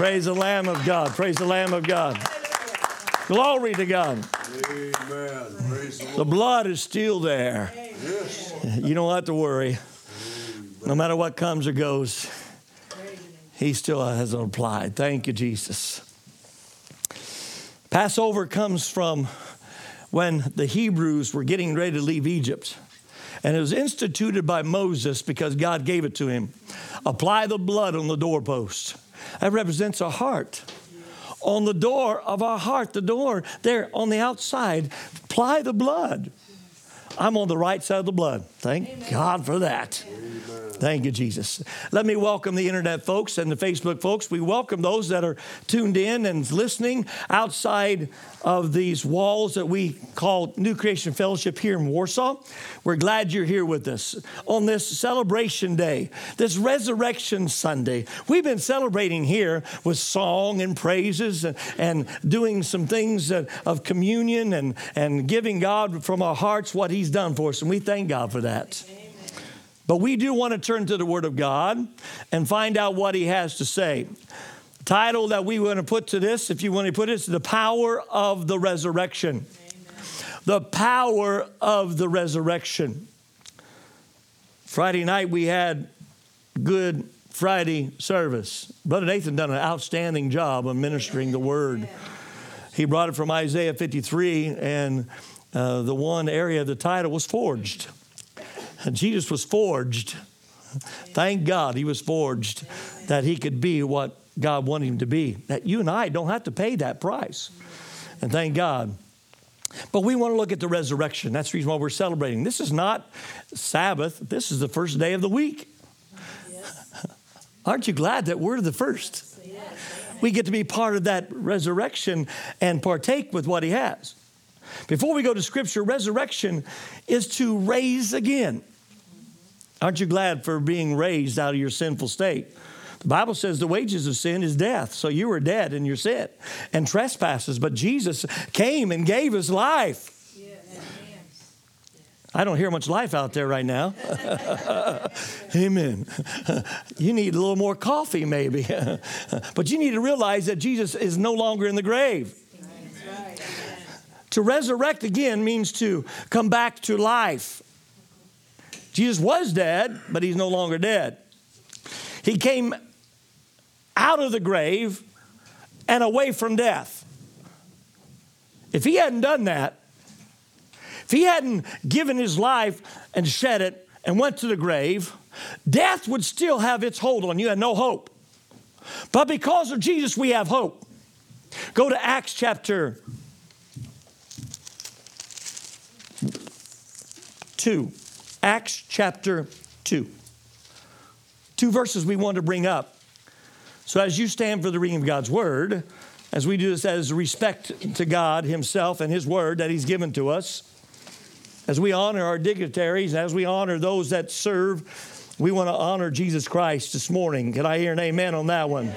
Praise the Lamb of God. Praise the Lamb of God. Glory to God. Amen. The The blood is still there. Yes. You don't have to worry. No matter what comes or goes, He still hasn't applied. Thank you, Jesus. Passover comes from when the Hebrews were getting ready to leave Egypt. And it was instituted by Moses because God gave it to him. Apply the blood on the doorpost. That represents our heart. On the door of our heart, the door there on the outside, apply the blood. I'm on the right side of the blood. Thank God for that. Thank you, Jesus. Let me welcome the internet folks and the Facebook folks. We welcome those that are tuned in and listening outside of these walls that we call New Creation Fellowship here in Warsaw. We're glad you're here with us on this celebration day, this Resurrection Sunday. We've been celebrating here with song and praises and, and doing some things of communion and, and giving God from our hearts what He's done for us. And we thank God for that. But we do want to turn to the Word of God and find out what He has to say. Title that we want to put to this, if you want to put it, is The Power of the Resurrection. The power of the resurrection. Friday night we had Good Friday service. Brother Nathan done an outstanding job of ministering the Word. He brought it from Isaiah 53, and uh, the one area the title was forged. Jesus was forged. Thank God he was forged that he could be what God wanted him to be. That you and I don't have to pay that price. And thank God. But we want to look at the resurrection. That's the reason why we're celebrating. This is not Sabbath, this is the first day of the week. Aren't you glad that we're the first? We get to be part of that resurrection and partake with what he has. Before we go to scripture, resurrection is to raise again. Aren't you glad for being raised out of your sinful state? The Bible says the wages of sin is death. So you were dead in your sin and trespasses, but Jesus came and gave us life. I don't hear much life out there right now. Amen. You need a little more coffee, maybe. but you need to realize that Jesus is no longer in the grave. To resurrect again means to come back to life. Jesus was dead, but he's no longer dead. He came out of the grave and away from death. If he hadn't done that, if he hadn't given his life and shed it and went to the grave, death would still have its hold on you and no hope. But because of Jesus, we have hope. Go to Acts chapter 2. Acts chapter 2. Two verses we want to bring up. So, as you stand for the reading of God's word, as we do this as respect to God Himself and His word that He's given to us, as we honor our dignitaries, as we honor those that serve, we want to honor Jesus Christ this morning. Can I hear an amen on that one?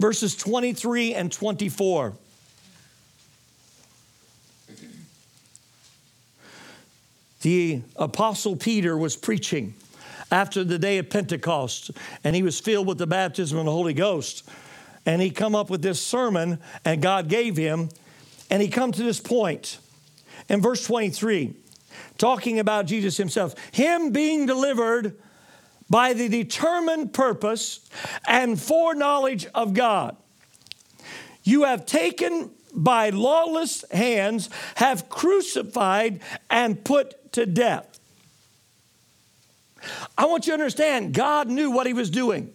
Verses 23 and 24. The Apostle Peter was preaching after the day of Pentecost, and he was filled with the baptism of the Holy Ghost. And he come up with this sermon, and God gave him, and he come to this point in verse 23, talking about Jesus himself, him being delivered by the determined purpose and foreknowledge of God. You have taken by lawless hands, have crucified and put to death. I want you to understand, God knew what he was doing.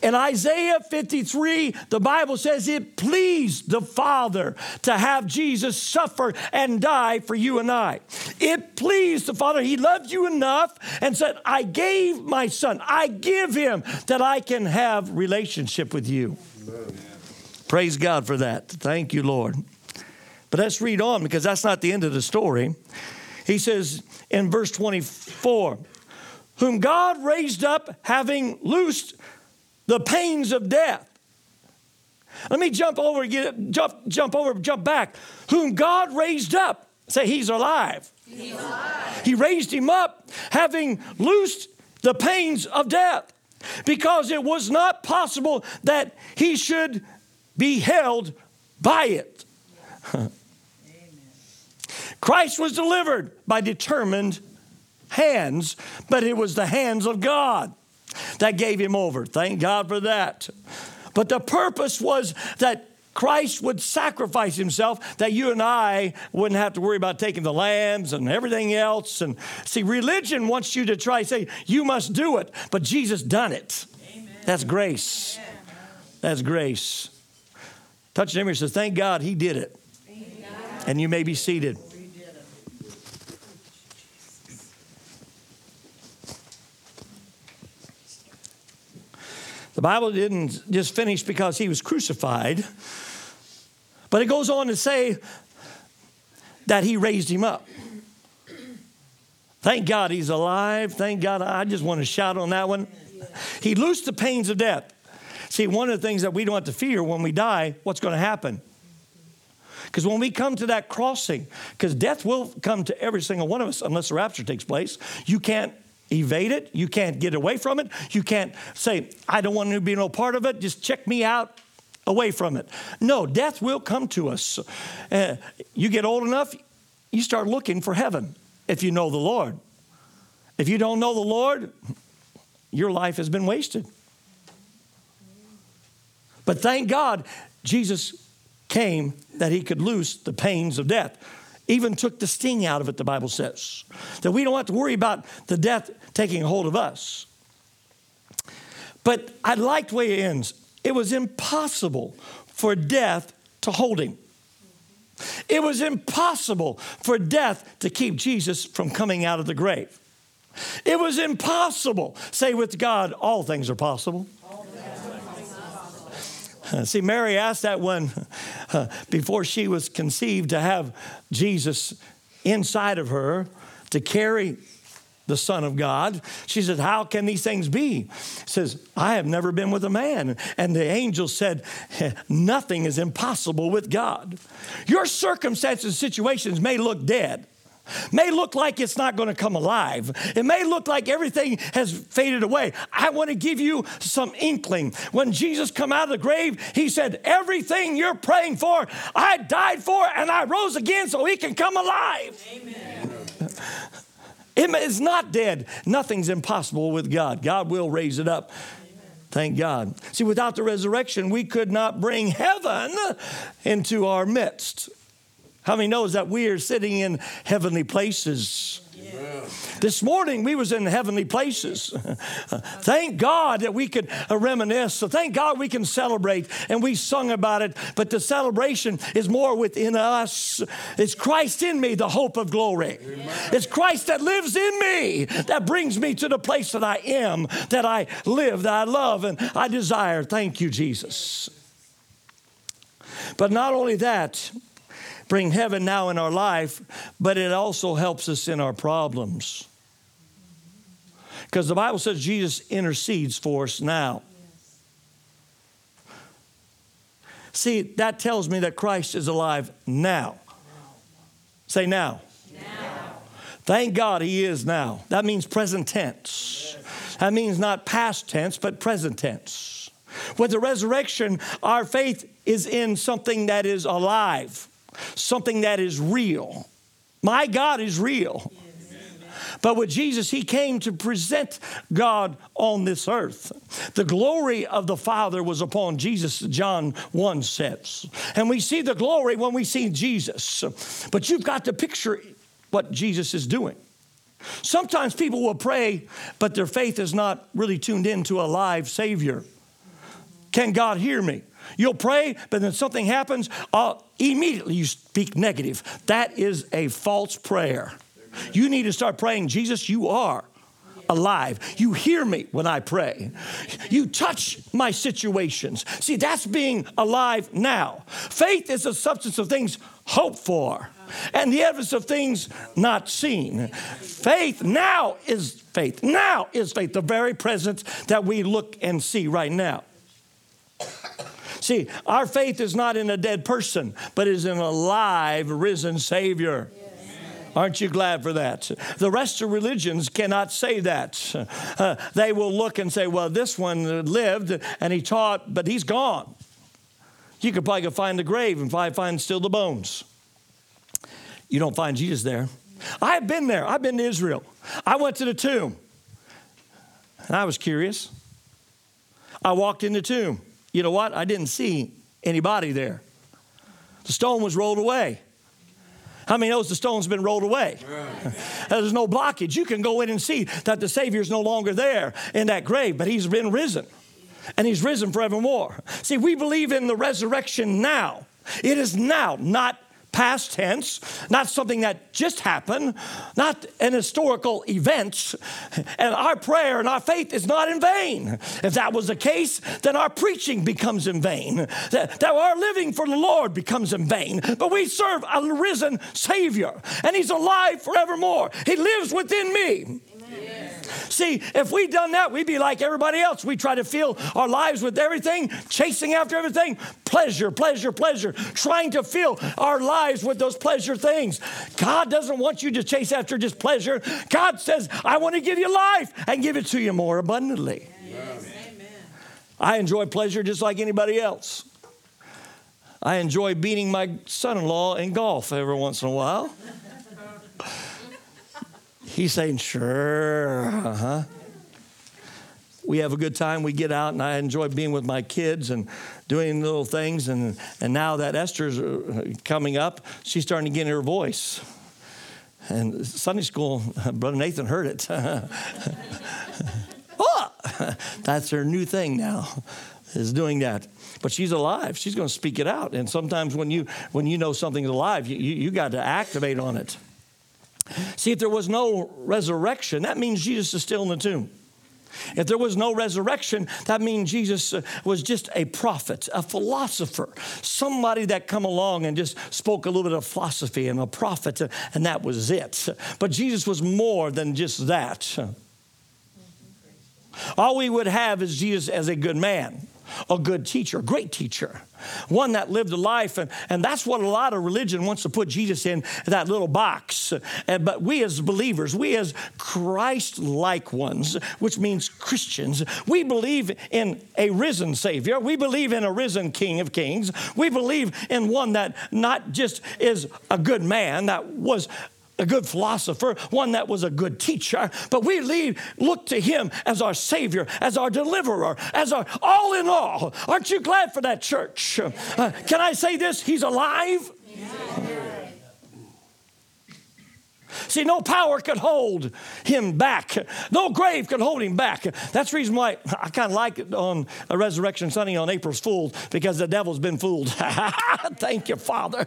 In Isaiah 53, the Bible says it pleased the Father to have Jesus suffer and die for you and I. It pleased the Father. He loved you enough and said, I gave my son, I give him that I can have relationship with you. Praise God for that. Thank you, Lord. But let's read on because that's not the end of the story. He says in verse 24, whom God raised up, having loosed the pains of death. Let me jump over, get, jump, jump over, jump back. Whom God raised up. Say, He's alive. He's alive. He raised him up, having loosed the pains of death. because it was not possible that he should be held by it. Christ was delivered by determined hands, but it was the hands of God that gave him over. Thank God for that. But the purpose was that Christ would sacrifice himself that you and I wouldn't have to worry about taking the lambs and everything else. And see, religion wants you to try say, you must do it, but Jesus done it. Amen. That's grace. Amen. That's grace. Touch neighbor and says, thank God he did it. And you may be seated. The Bible didn't just finish because he was crucified, but it goes on to say that he raised him up. Thank God he's alive. Thank God. I just want to shout on that one. He loosed the pains of death. See, one of the things that we don't have to fear when we die, what's going to happen? Because when we come to that crossing, because death will come to every single one of us unless the rapture takes place, you can't evade it. You can't get away from it. You can't say, I don't want to be no part of it. Just check me out away from it. No, death will come to us. Uh, you get old enough, you start looking for heaven if you know the Lord. If you don't know the Lord, your life has been wasted. But thank God, Jesus came that he could loose the pains of death even took the sting out of it, the Bible says. That we don't have to worry about the death taking hold of us. But I liked the way it ends. It was impossible for death to hold him. It was impossible for death to keep Jesus from coming out of the grave. It was impossible. Say with God, all things are possible. See, Mary asked that one before she was conceived to have Jesus inside of her to carry the Son of God. She said, How can these things be? Says, I have never been with a man. And the angel said, Nothing is impossible with God. Your circumstances and situations may look dead may look like it's not going to come alive. It may look like everything has faded away. I want to give you some inkling. When Jesus come out of the grave, he said, "Everything you're praying for, I died for and I rose again so he can come alive." Amen. It is not dead. Nothing's impossible with God. God will raise it up. Thank God. See, without the resurrection, we could not bring heaven into our midst. How many knows that we are sitting in heavenly places? This morning we was in heavenly places. thank God that we could reminisce. So thank God we can celebrate and we sung about it. But the celebration is more within us. It's Christ in me, the hope of glory. Amen. It's Christ that lives in me that brings me to the place that I am, that I live, that I love, and I desire. Thank you, Jesus. But not only that, bring heaven now in our life, but it also helps us in our problems. Because the Bible says Jesus intercedes for us now. See, that tells me that Christ is alive now. Say now. now. Thank God he is now. That means present tense. That means not past tense, but present tense. With the resurrection, our faith is in something that is alive something that is real. My God is real. But with Jesus, he came to present God on this earth. The glory of the Father was upon Jesus, John 1 says. And we see the glory when we see Jesus. But you've got to picture what Jesus is doing. Sometimes people will pray, but their faith is not really tuned into a live Savior. Can God hear me? You'll pray, but then something happens, uh, immediately you speak negative. That is a false prayer. You need to start praying, Jesus, you are alive. You hear me when I pray. You touch my situations. See, that's being alive now. Faith is the substance of things hoped for and the evidence of things not seen. Faith now is faith. Now is faith, the very presence that we look and see right now. See, our faith is not in a dead person, but is in a live, risen Savior. Aren't you glad for that? The rest of religions cannot say that. Uh, they will look and say, well, this one lived and he taught, but he's gone. You could probably find the grave and find still the bones. You don't find Jesus there. I've been there. I've been to Israel. I went to the tomb and I was curious. I walked in the tomb. You know what? I didn't see anybody there. The stone was rolled away. How many knows the stone's been rolled away? There's no blockage. You can go in and see that the Savior's no longer there in that grave, but he's been risen. And he's risen forevermore. See, we believe in the resurrection now. It is now, not past tense, not something that just happened, not an historical event. And our prayer and our faith is not in vain. If that was the case, then our preaching becomes in vain, that, that our living for the Lord becomes in vain. But we serve a risen Savior, and He's alive forevermore. He lives within me. See, if we'd done that, we'd be like everybody else. We try to fill our lives with everything, chasing after everything pleasure, pleasure, pleasure, trying to fill our lives with those pleasure things. God doesn't want you to chase after just pleasure. God says, I want to give you life and give it to you more abundantly. Yes. I enjoy pleasure just like anybody else. I enjoy beating my son in law in golf every once in a while. He's saying, sure, uh huh. We have a good time. We get out, and I enjoy being with my kids and doing little things. And, and now that Esther's uh, coming up, she's starting to get her voice. And Sunday school, Brother Nathan heard it. oh, that's her new thing now, is doing that. But she's alive. She's going to speak it out. And sometimes when you when you know something's alive, you, you, you got to activate on it. See, if there was no resurrection, that means Jesus is still in the tomb. If there was no resurrection, that means Jesus uh, was just a prophet, a philosopher, somebody that come along and just spoke a little bit of philosophy and a prophet, uh, and that was it. But Jesus was more than just that. All we would have is Jesus as a good man a good teacher, a great teacher, one that lived a life. And, and that's what a lot of religion wants to put Jesus in that little box. And, but we as believers, we as Christ like ones, which means Christians, we believe in a risen Savior. We believe in a risen King of Kings. We believe in one that not just is a good man, that was a good philosopher, one that was a good teacher, but we lead, look to him as our Savior, as our deliverer, as our all in all. Aren't you glad for that church? Uh, can I say this? He's alive. See, no power could hold him back. No grave could hold him back. That's the reason why I kind of like it on a Resurrection Sunday on April's Fool because the devil's been fooled. Thank you, Father.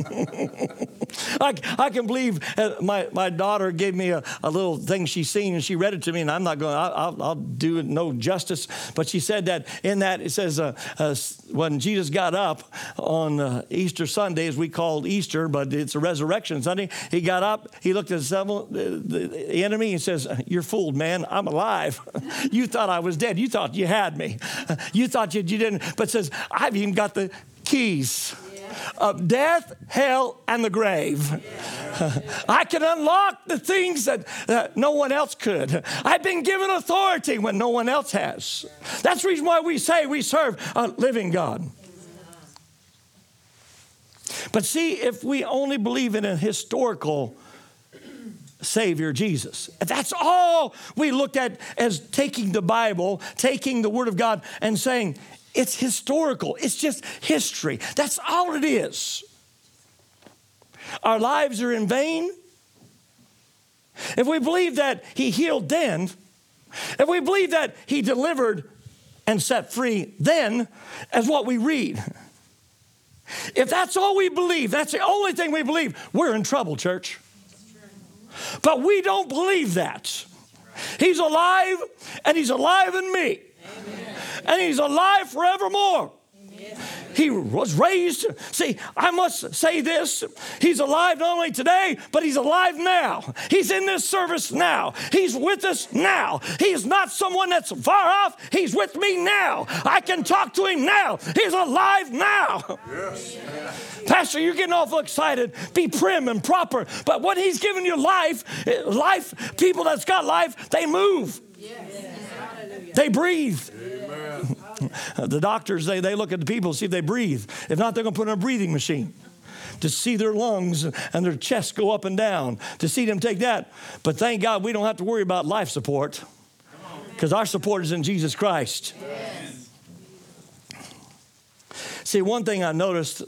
I, I can believe uh, my, my daughter gave me a, a little thing she's seen and she read it to me, and I'm not going, I'll, I'll, do it no justice. But she said that in that it says, uh, uh, when Jesus got up on uh, Easter Sunday, as we called Easter, but it's a resurrection Sunday, he got up, he looked at the, the, the enemy, and says, You're fooled, man. I'm alive. you thought I was dead. You thought you had me. You thought you, you didn't. But says, I've even got the keys of death, hell, and the grave. I can unlock the things that, that no one else could. I've been given authority when no one else has. That's the reason why we say we serve a living God. But see, if we only believe in a historical Savior Jesus. That's all we looked at as taking the Bible, taking the Word of God, and saying, it's historical, it's just history. That's all it is. Our lives are in vain. If we believe that He healed then, if we believe that He delivered and set free then, as what we read, if that's all we believe, that's the only thing we believe, we're in trouble, church. But we don't believe that. He's alive and He's alive in me. Amen. And He's alive forevermore. Amen. He was raised. See, I must say this. He's alive not only today, but he's alive now. He's in this service now. He's with us now. He's not someone that's far off. He's with me now. I can talk to him now. He's alive now. Yes. Pastor, you're getting awful excited. Be prim and proper. But when he's giving you life, eh, life, people that's got life, they move. Yes. They breathe. the doctors, they, they look at the people, see if they breathe. If not, they're going to put in a breathing machine to see their lungs and their chest go up and down, to see them take that. But thank God we don't have to worry about life support because our support is in Jesus Christ. Yes. See, one thing I noticed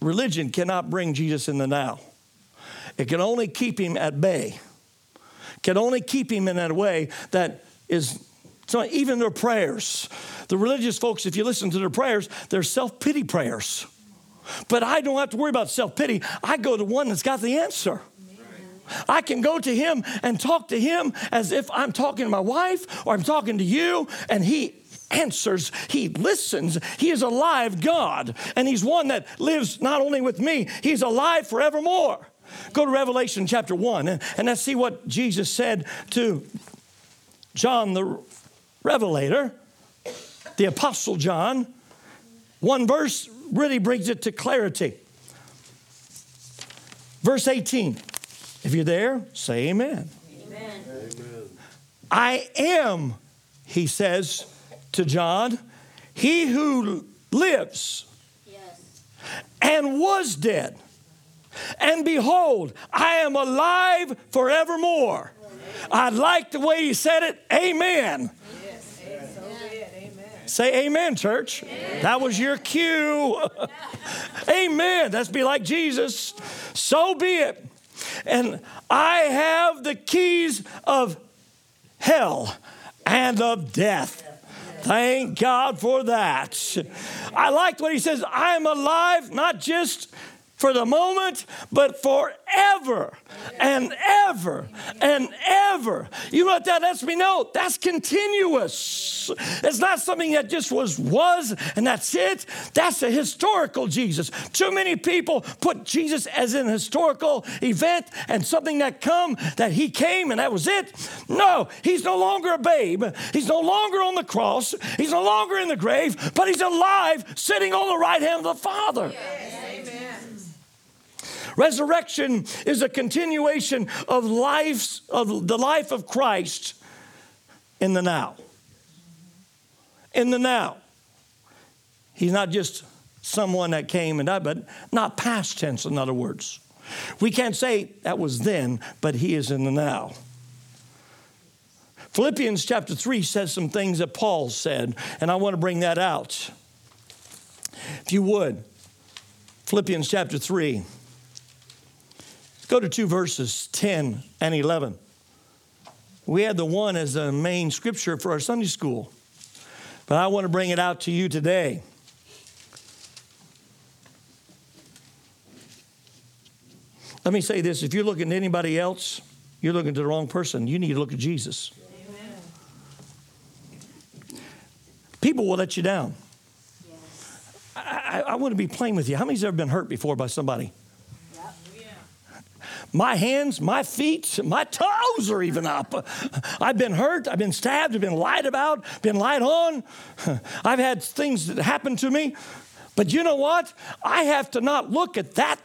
religion cannot bring Jesus in the now, it can only keep him at bay, can only keep him in that way that is so even their prayers, the religious folks, if you listen to their prayers, they're self pity prayers. But I don't have to worry about self pity. I go to one that's got the answer. I can go to him and talk to him as if I'm talking to my wife or I'm talking to you, and he answers, he listens. He is a live God, and he's one that lives not only with me, he's alive forevermore. Go to Revelation chapter 1 and, and let's see what Jesus said to John the Revelator, the Apostle John. One verse really brings it to clarity. Verse 18. If you're there, say amen. Amen. I am, he says to John, he who lives yes. and was dead. And behold, I am alive forevermore. I like the way he said it. Amen. Say amen, church. Amen. That was your cue. amen. That's be like Jesus. So be it. And I have the keys of hell and of death. Thank God for that. I liked what he says I am alive, not just for the moment, but forever and ever and ever. You know what that lets me know? That's continuous. It's not something that just was was and that's it. That's a historical Jesus. Too many people put Jesus as an historical event and something that come that he came and that was it. No, he's no longer a babe. He's no longer on the cross. He's no longer in the grave, but he's alive sitting on the right hand of the Father. Yes. Resurrection is a continuation of life of the life of Christ in the now. In the now. He's not just someone that came and died, but not past tense, in other words. We can't say that was then, but he is in the now. Philippians chapter 3 says some things that Paul said, and I want to bring that out. If you would, Philippians chapter 3. Go to two verses 10 and 11. We had the one as the main scripture for our Sunday school, but I want to bring it out to you today. Let me say this if you're looking at anybody else, you're looking to the wrong person. You need to look at Jesus. Amen. People will let you down. Yes. I, I, I want to be plain with you. How many's ever been hurt before by somebody? My hands, my feet, my toes are even up. I've been hurt, I've been stabbed, I've been lied about, been lied on. I've had things that happen to me. But you know what? I have to not look at that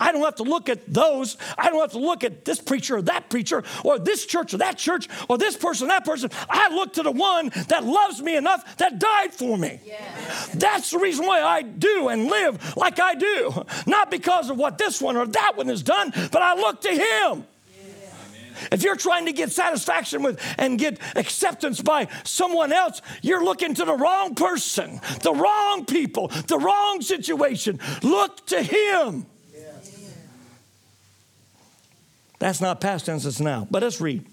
I don't have to look at those. I don't have to look at this preacher or that preacher or this church or that church or this person, or that person. I look to the one that loves me enough that died for me. Yes. That's the reason why I do and live like I do. Not because of what this one or that one has done, but I look to him. If you're trying to get satisfaction with and get acceptance by someone else, you're looking to the wrong person, the wrong people, the wrong situation. Look to Him. That's not past tense, it's now. But let's read.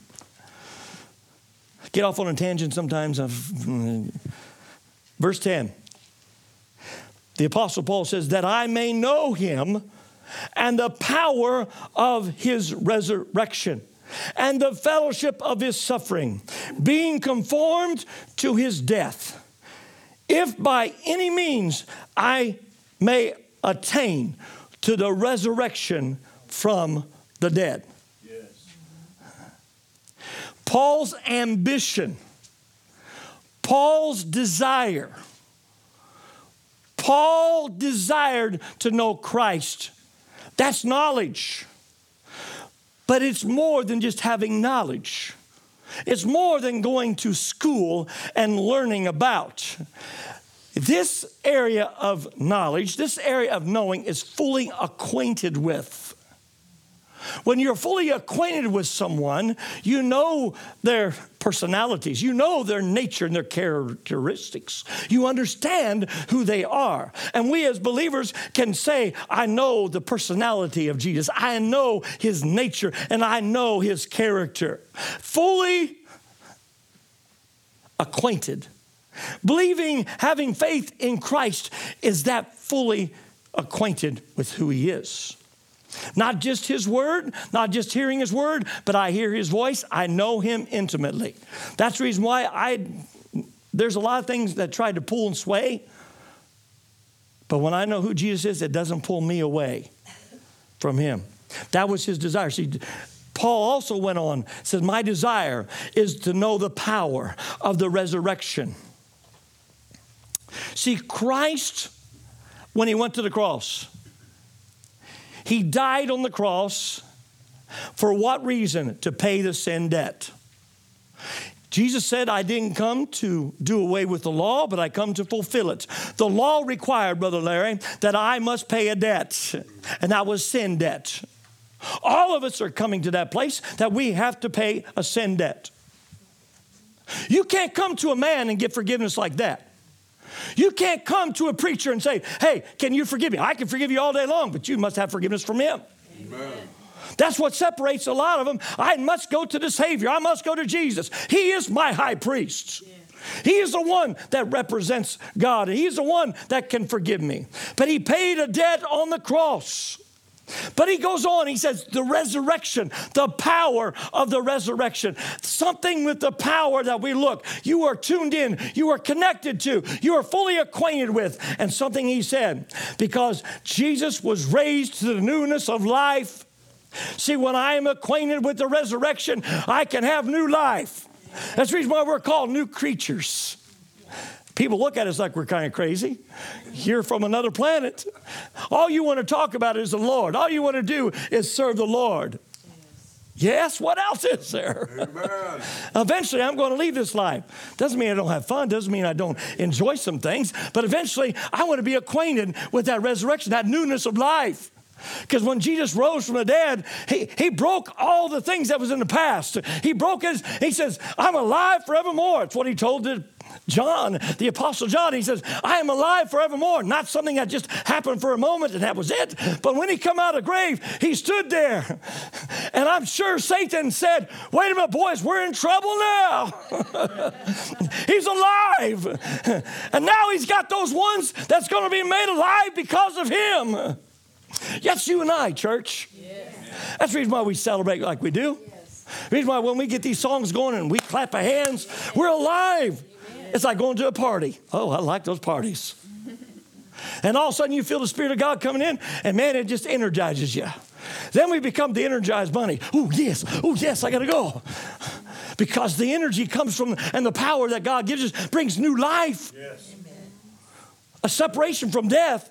Get off on a tangent sometimes. Mm. Verse 10. The Apostle Paul says, That I may know him and the power of his resurrection and the fellowship of his suffering, being conformed to his death. If by any means I may attain to the resurrection from the dead. Paul's ambition, Paul's desire. Paul desired to know Christ. That's knowledge. But it's more than just having knowledge. It's more than going to school and learning about. This area of knowledge, this area of knowing, is fully acquainted with. When you're fully acquainted with someone, you know their personalities, you know their nature and their characteristics. You understand who they are. And we as believers can say, I know the personality of Jesus, I know his nature, and I know his character. Fully acquainted. Believing, having faith in Christ is that fully acquainted with who he is. Not just his word, not just hearing his word, but I hear his voice. I know him intimately. That's the reason why I, there's a lot of things that try to pull and sway. But when I know who Jesus is, it doesn't pull me away from him. That was his desire. See, Paul also went on, says, My desire is to know the power of the resurrection. See, Christ, when he went to the cross, he died on the cross for what reason? To pay the sin debt. Jesus said, I didn't come to do away with the law, but I come to fulfill it. The law required, Brother Larry, that I must pay a debt, and that was sin debt. All of us are coming to that place that we have to pay a sin debt. You can't come to a man and get forgiveness like that. You can't come to a preacher and say, Hey, can you forgive me? I can forgive you all day long, but you must have forgiveness from him. Amen. That's what separates a lot of them. I must go to the Savior. I must go to Jesus. He is my high priest. Yeah. He is the one that represents God. He's the one that can forgive me. But He paid a debt on the cross. But he goes on, he says, the resurrection, the power of the resurrection. Something with the power that we look, you are tuned in, you are connected to, you are fully acquainted with. And something he said, because Jesus was raised to the newness of life. See, when I am acquainted with the resurrection, I can have new life. That's the reason why we're called new creatures. People look at us like we're kind of crazy. You're from another planet. All you want to talk about is the Lord. All you want to do is serve the Lord. Yes, what else is there? Eventually, I'm going to leave this life. Doesn't mean I don't have fun, doesn't mean I don't enjoy some things, but eventually, I want to be acquainted with that resurrection, that newness of life. Because when Jesus rose from the dead, he, he broke all the things that was in the past. He broke his, he says, I'm alive forevermore. It's what he told the John, the Apostle John, he says, I am alive forevermore. Not something that just happened for a moment and that was it. But when he come out of the grave, he stood there. And I'm sure Satan said, wait a minute, boys, we're in trouble now. he's alive. And now he's got those ones that's going to be made alive because of him. Yes, you and I, church. Yes. That's the reason why we celebrate like we do. Yes. The reason why when we get these songs going and we clap our hands, we're alive. It's like going to a party. Oh, I like those parties. and all of a sudden you feel the Spirit of God coming in, and man, it just energizes you. Then we become the energized bunny. Oh, yes. Oh, yes, I got to go. Because the energy comes from, and the power that God gives us brings new life. Yes. A separation from death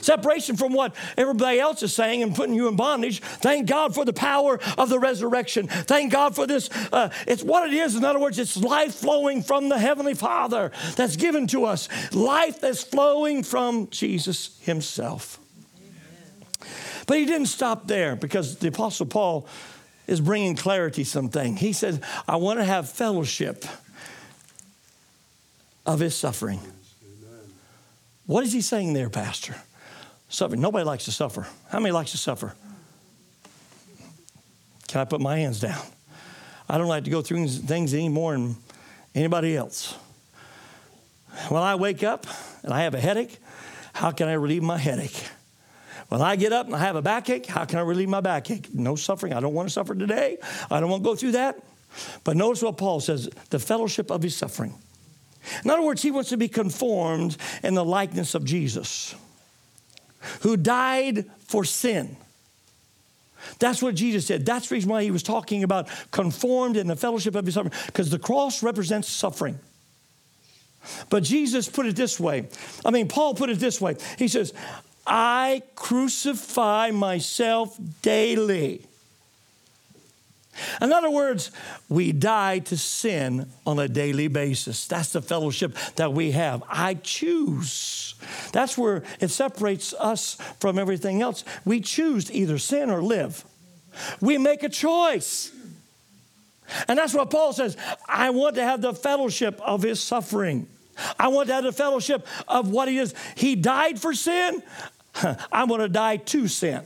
separation from what everybody else is saying and putting you in bondage. Thank God for the power of the resurrection. Thank God for this. Uh, it's what it is. In other words, it's life flowing from the Heavenly Father that's given to us, life that's flowing from Jesus Himself. Amen. But He didn't stop there because the Apostle Paul is bringing clarity something. He says, I want to have fellowship of his suffering. What is he saying there, Pastor? Suffering. Nobody likes to suffer. How many likes to suffer? Can I put my hands down? I don't like to go through things any more than anybody else. When I wake up and I have a headache, how can I relieve my headache? When I get up and I have a backache, how can I relieve my backache? No suffering. I don't want to suffer today. I don't want to go through that. But notice what Paul says the fellowship of his suffering. In other words, he wants to be conformed in the likeness of Jesus. Who died for sin. That's what Jesus said. That's the reason why he was talking about conformed in the fellowship of his suffering, because the cross represents suffering. But Jesus put it this way. I mean, Paul put it this way. He says, I crucify myself daily. In other words, we die to sin on a daily basis. That's the fellowship that we have. I choose. That's where it separates us from everything else. We choose either sin or live. We make a choice. And that's what Paul says I want to have the fellowship of his suffering. I want to have the fellowship of what he is. He died for sin. I want to die to sin.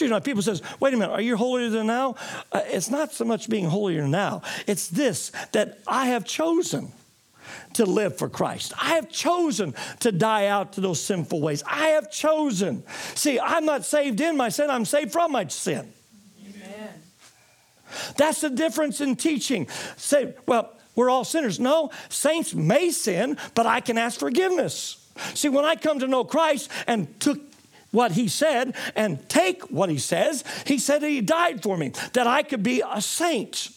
You know, people says, wait a minute, are you holier than now? Uh, it's not so much being holier now. It's this, that I have chosen to live for Christ. I have chosen to die out to those sinful ways. I have chosen. See, I'm not saved in my sin, I'm saved from my sin. Amen. That's the difference in teaching. Say, well, we're all sinners. No, saints may sin, but I can ask forgiveness. See, when I come to know Christ and took what he said and take what he says, he said he died for me, that I could be a saint.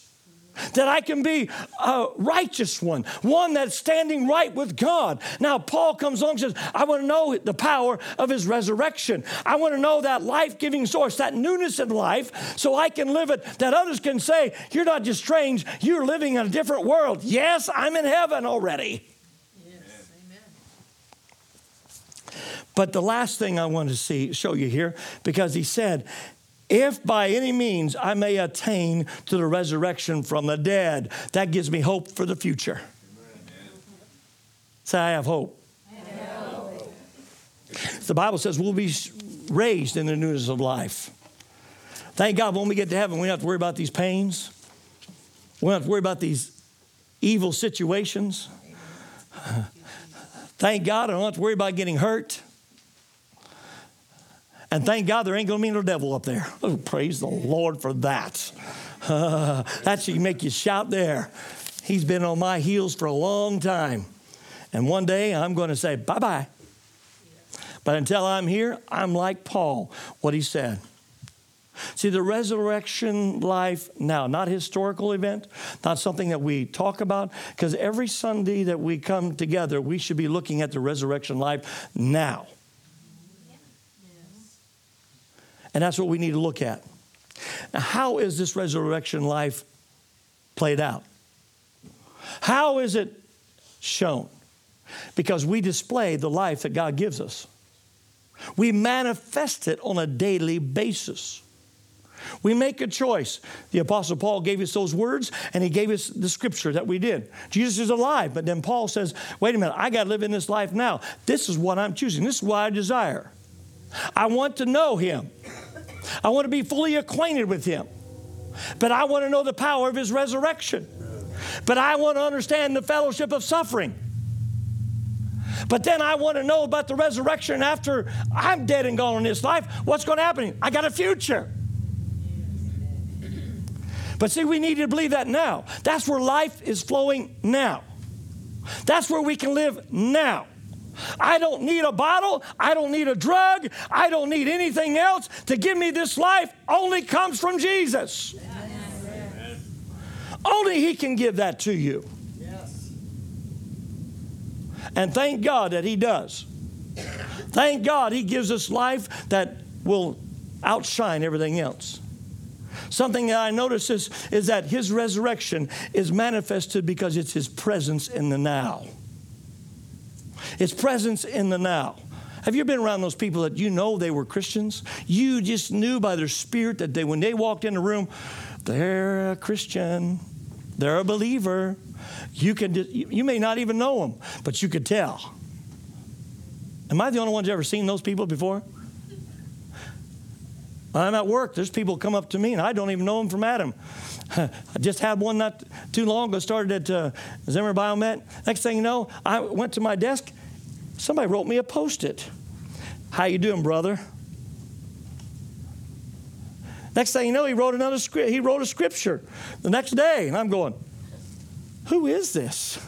That I can be a righteous one, one that's standing right with God. Now, Paul comes along and says, I want to know the power of his resurrection. I want to know that life giving source, that newness in life, so I can live it, that others can say, You're not just strange, you're living in a different world. Yes, I'm in heaven already. But the last thing I want to see, show you here, because he said, if by any means I may attain to the resurrection from the dead, that gives me hope for the future. Say, hope. I have hope. The Bible says we'll be raised in the newness of life. Thank God when we get to heaven, we don't have to worry about these pains. We don't have to worry about these evil situations. Thank God I don't have to worry about getting hurt. And thank God there ain't going to be no devil up there. Oh, praise the Lord for that. Uh, that should make you shout there. He's been on my heels for a long time. And one day I'm going to say bye bye. But until I'm here, I'm like Paul, what he said. See, the resurrection life now, not historical event, not something that we talk about, because every Sunday that we come together, we should be looking at the resurrection life now. And that's what we need to look at. Now, how is this resurrection life played out? How is it shown? Because we display the life that God gives us. We manifest it on a daily basis. We make a choice. The Apostle Paul gave us those words and he gave us the scripture that we did. Jesus is alive, but then Paul says, wait a minute, I got to live in this life now. This is what I'm choosing. This is what I desire. I want to know him. I want to be fully acquainted with him. But I want to know the power of his resurrection. But I want to understand the fellowship of suffering. But then I want to know about the resurrection after I'm dead and gone in this life. What's going to happen? I got a future. But see, we need to believe that now. That's where life is flowing now. That's where we can live now. I don't need a bottle. I don't need a drug. I don't need anything else to give me this life. Only comes from Jesus. Amen. Only He can give that to you. Yes. And thank God that He does. Thank God He gives us life that will outshine everything else. Something that I notice is, is that His resurrection is manifested because it's His presence in the now. His presence in the now. Have you been around those people that you know they were Christians? You just knew by their spirit that they, when they walked in the room, they're a Christian, they're a believer. You can, you may not even know them, but you could tell. Am I the only one who's ever seen those people before? I'm at work, there's people come up to me and I don't even know them from Adam. I just had one not too long ago, started at uh, Zimmer Biomet. Next thing you know, I went to my desk. Somebody wrote me a post-it. How you doing, brother? Next thing you know, he wrote another script. He wrote a scripture the next day, and I'm going, "Who is this?"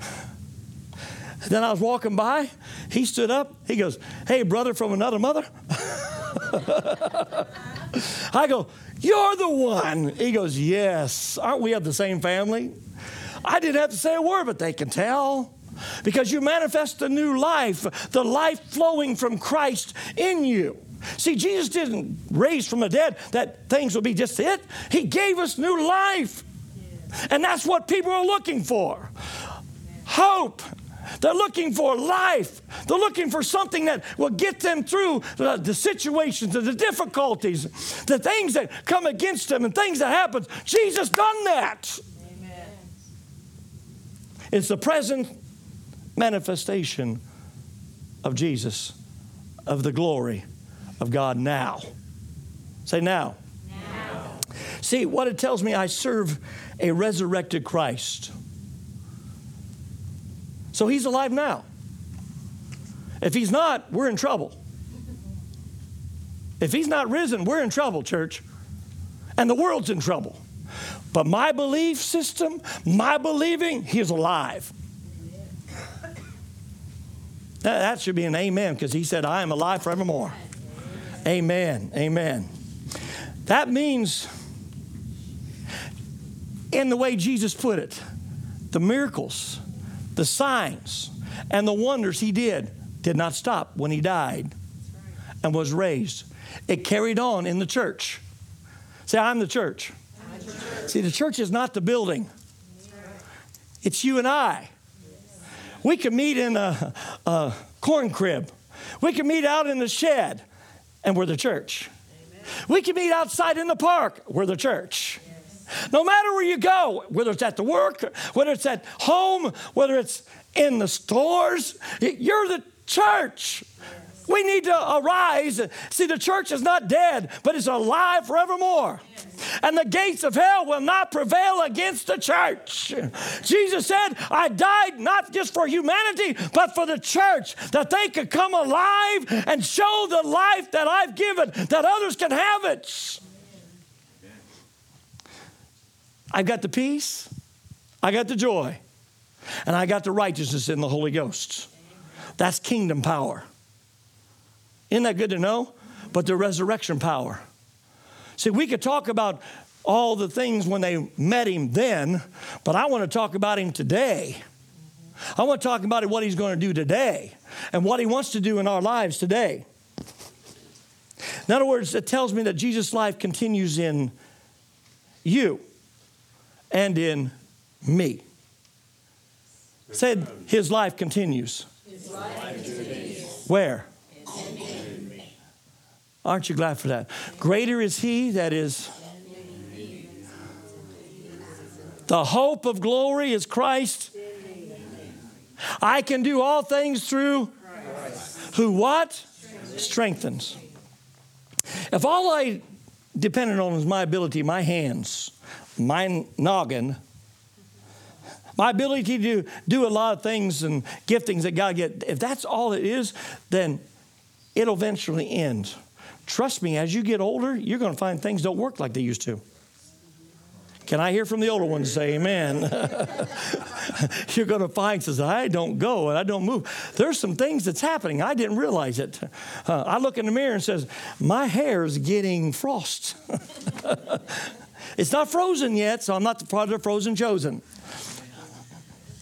Then I was walking by. He stood up. He goes, Hey, brother from another mother. I go, You're the one. He goes, Yes. Aren't we of the same family? I didn't have to say a word, but they can tell. Because you manifest the new life, the life flowing from Christ in you. See, Jesus didn't raise from the dead that things will be just it. He gave us new life. And that's what people are looking for hope. They're looking for life. They're looking for something that will get them through the, the situations and the difficulties, the things that come against them and things that happen. Jesus done that. Amen. It's the present manifestation of Jesus, of the glory of God now. Say now. now. See, what it tells me, I serve a resurrected Christ. So he's alive now. If he's not, we're in trouble. If he's not risen, we're in trouble, church. And the world's in trouble. But my belief system, my believing, he's alive. That should be an amen because he said, I am alive forevermore. Amen. Amen. That means, in the way Jesus put it, the miracles the signs and the wonders he did did not stop when he died and was raised. It carried on in the church. Say, I'm the church. See, the church is not the building, it's you and I. We can meet in a, a corn crib, we can meet out in the shed, and we're the church. We can meet outside in the park, we're the church. No matter where you go, whether it's at the work, whether it's at home, whether it's in the stores, you're the church. We need to arise. See, the church is not dead, but it's alive forevermore. And the gates of hell will not prevail against the church. Jesus said, I died not just for humanity, but for the church, that they could come alive and show the life that I've given, that others can have it. I've got the peace, I got the joy, and I got the righteousness in the Holy Ghost. That's kingdom power. Isn't that good to know? But the resurrection power. See, we could talk about all the things when they met him then, but I want to talk about him today. I want to talk about what he's going to do today and what he wants to do in our lives today. In other words, it tells me that Jesus' life continues in you and in me. Said his life continues. Where? Aren't you glad for that? Greater is he that is. The hope of glory is Christ. I can do all things through who what? Strengthens. If all I depended on was my ability, my hands, my noggin, my ability to do a lot of things and giftings that God get, if that's all it is, then it'll eventually end. Trust me, as you get older, you're going to find things don't work like they used to. Can I hear from the older ones say amen? You're going to find says I don't go and I don't move. There's some things that's happening. I didn't realize it. Uh, I look in the mirror and says my hair is getting frost. It's not frozen yet, so I'm not the part of frozen chosen.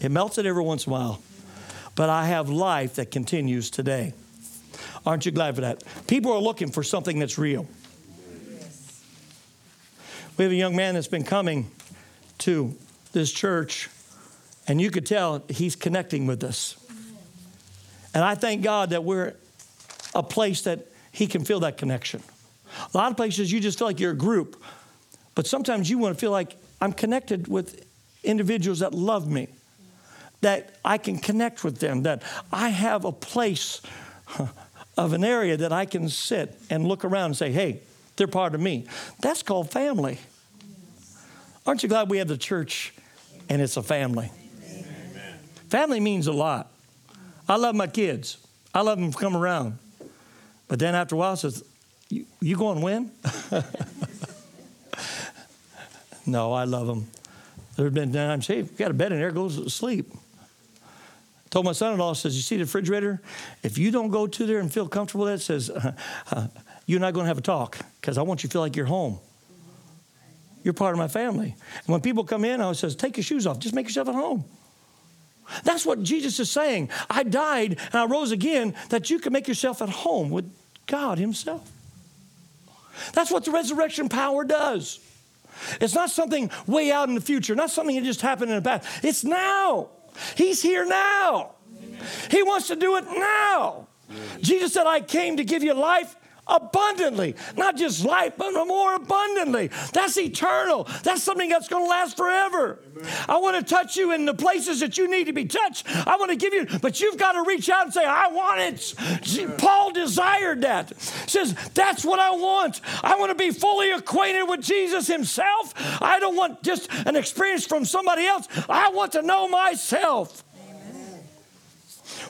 It melts it every once in a while. But I have life that continues today. Aren't you glad for that? People are looking for something that's real. We have a young man that's been coming to this church, and you could tell he's connecting with us. And I thank God that we're a place that he can feel that connection. A lot of places you just feel like you're a group. But sometimes you want to feel like I'm connected with individuals that love me, that I can connect with them, that I have a place of an area that I can sit and look around and say, hey, they're part of me. That's called family. Aren't you glad we have the church and it's a family? Amen. Family means a lot. I love my kids. I love them to come around. But then after a while, says, you, you going to win? No, I love them. There have been times, hey, got a bed in there, go to sleep. I Told my son-in-law, says, you see the refrigerator? If you don't go to there and feel comfortable with it, says, uh, uh, you're not going to have a talk because I want you to feel like you're home. You're part of my family. And when people come in, I says, take your shoes off. Just make yourself at home. That's what Jesus is saying. I died and I rose again that you can make yourself at home with God Himself. That's what the resurrection power does. It's not something way out in the future, not something that just happened in the past. It's now. He's here now. Amen. He wants to do it now. Amen. Jesus said, I came to give you life abundantly. Not just life, but more abundantly. That's eternal. That's something that's going to last forever. Amen. I want to touch you in the places that you need to be touched. I want to give you, but you've got to reach out and say, I want it. Amen. Paul desired that. Says, that's what I want. I want to be fully acquainted with Jesus himself. I don't want just an experience from somebody else. I want to know myself. Amen.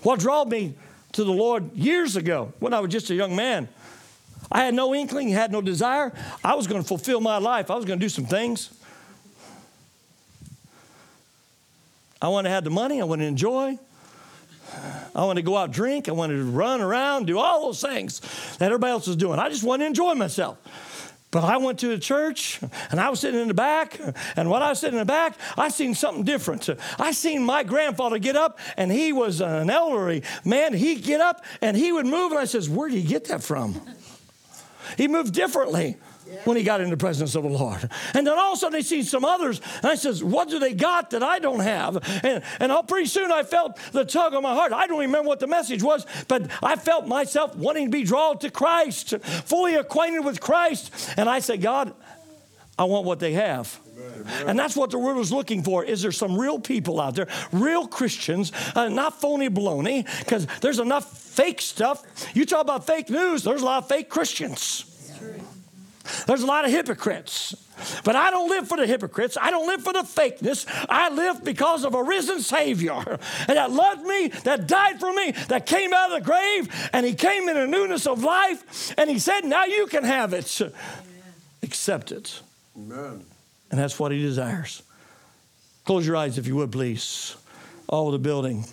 What drew me to the Lord years ago when I was just a young man I had no inkling, had no desire. I was going to fulfill my life, I was going to do some things. I wanted to have the money, I wanted to enjoy. I wanted to go out drink. I wanted to run around, do all those things that everybody else was doing. I just wanted to enjoy myself. But I went to the church and I was sitting in the back. And when I was sitting in the back, I seen something different. I seen my grandfather get up and he was an elderly man. He'd get up and he would move. And I says, Where do you get that from? He moved differently when he got in the presence of the Lord. And then all of a sudden he sees some others, and I says, What do they got that I don't have? And, and all, pretty soon I felt the tug on my heart. I don't remember what the message was, but I felt myself wanting to be drawn to Christ, fully acquainted with Christ. And I said, God, I want what they have. And that's what the world is looking for. Is there some real people out there, real Christians, uh, not phony baloney? Because there's enough fake stuff. You talk about fake news, there's a lot of fake Christians. There's a lot of hypocrites. But I don't live for the hypocrites. I don't live for the fakeness. I live because of a risen Savior and that loved me, that died for me, that came out of the grave, and He came in a newness of life, and He said, Now you can have it. Accept it. Amen. And that's what He desires. Close your eyes if you would, please. All of the building.